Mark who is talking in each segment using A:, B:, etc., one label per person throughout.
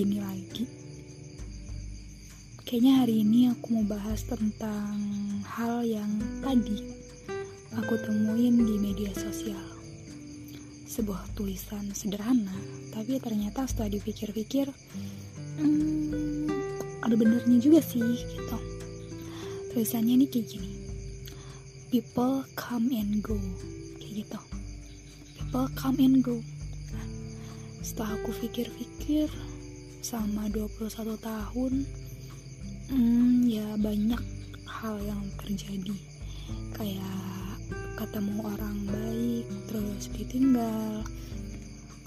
A: gini lagi. Kayaknya hari ini aku mau bahas tentang hal yang tadi aku temuin di media sosial. Sebuah tulisan sederhana, tapi ternyata setelah dipikir-pikir, hmm, ada benernya juga sih gitu. Tulisannya ini kayak gini. People come and go. Kayak gitu. People come and go setelah aku pikir-pikir sama 21 tahun hmm, ya banyak hal yang terjadi. Kayak ketemu orang baik terus ditinggal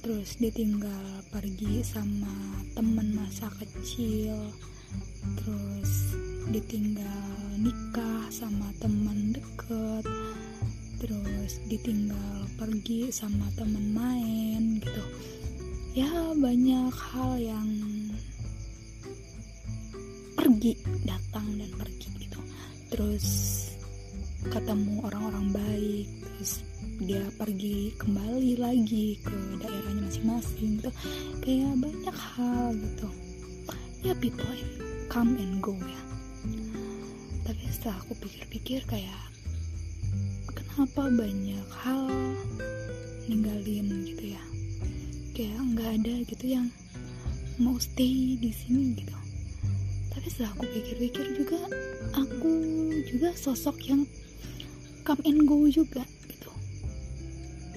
A: terus ditinggal pergi sama temen masa kecil terus ditinggal nikah sama teman deket terus ditinggal pergi sama temen main gitu ya banyak hal yang pergi datang dan pergi gitu. Terus ketemu orang-orang baik terus dia pergi kembali lagi ke daerahnya masing-masing gitu. Kayak banyak hal gitu. Ya people come and go ya. Tapi setelah aku pikir-pikir kayak kenapa banyak hal ninggalin gitu ya kayak nggak ada gitu yang mau stay di sini gitu. Tapi setelah aku pikir-pikir juga aku juga sosok yang come and go juga gitu.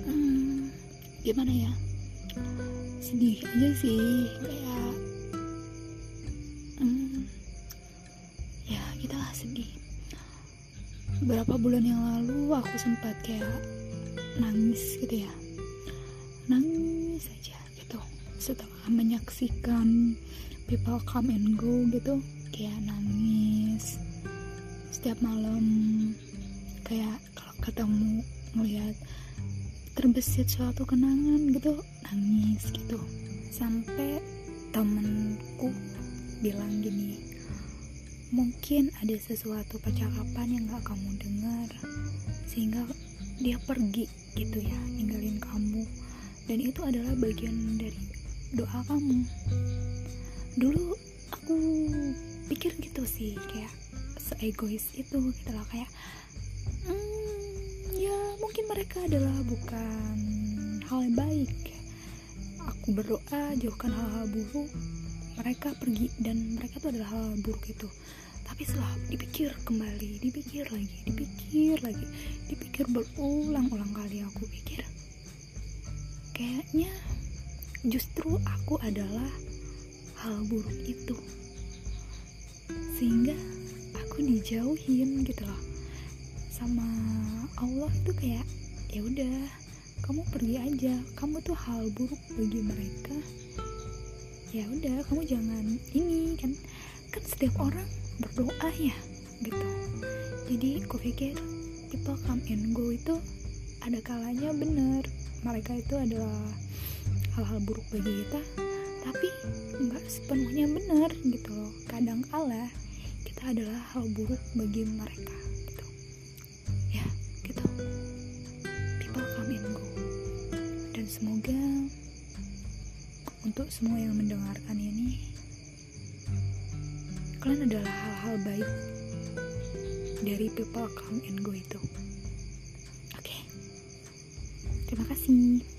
A: Hmm, gimana ya? Sedih aja sih kayak hmm, ya kita lah sedih. Beberapa bulan yang lalu aku sempat kayak nangis gitu ya nangis saja gitu. Setelah menyaksikan people come and go gitu kayak nangis. Setiap malam kayak kalau ketemu melihat terbesit suatu kenangan gitu nangis gitu. Sampai temenku bilang gini mungkin ada sesuatu percakapan yang gak kamu dengar sehingga dia pergi gitu ya ninggalin kamu dan itu adalah bagian dari doa kamu. Dulu aku pikir gitu sih kayak seegois itu gitu loh kayak hmm, ya mungkin mereka adalah bukan hal yang baik. Aku berdoa jauhkan hal-hal buruk mereka pergi dan mereka itu adalah hal, -hal buruk itu tapi setelah dipikir kembali dipikir lagi dipikir lagi dipikir berulang-ulang kali aku pikir kayaknya justru aku adalah hal buruk itu. Sehingga aku dijauhin gitu loh. Sama Allah tuh kayak ya udah kamu pergi aja. Kamu tuh hal buruk bagi mereka. Ya udah kamu jangan ini kan. Kan setiap orang berdoa ya gitu. Jadi aku pikir people come and go itu ada kalanya bener mereka itu adalah hal-hal buruk bagi kita tapi nggak sepenuhnya benar gitu loh. Kadang kala kita adalah hal buruk bagi mereka gitu. Ya gitu. People come and go. Dan semoga untuk semua yang mendengarkan ini kalian adalah hal-hal baik dari people come and go itu. Terima kasih